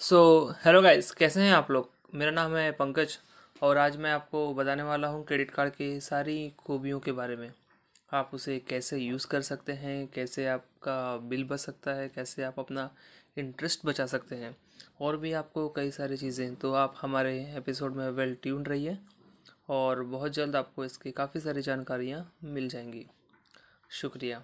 So hello guys कैसे हैं आप लोग? मेरा नाम है पंकज और आज मैं आपको बताने वाला हूँ क्रेडिट कार्ड की सारी खूबियों के बारे में। आप उसे कैसे यूज़ कर सकते हैं, कैसे आपका बिल बच सकता है, कैसे आप अपना इंटरेस्ट बचा सकते हैं, और भी आपको कई सारी चीज़ें तो आप हमारे एपिसोड में वेल ट्यून रहिए और बहुत जल्द आपको इसकी काफ़ी सारी जानकारियाँ मिल जाएँगी। शुक्रिया।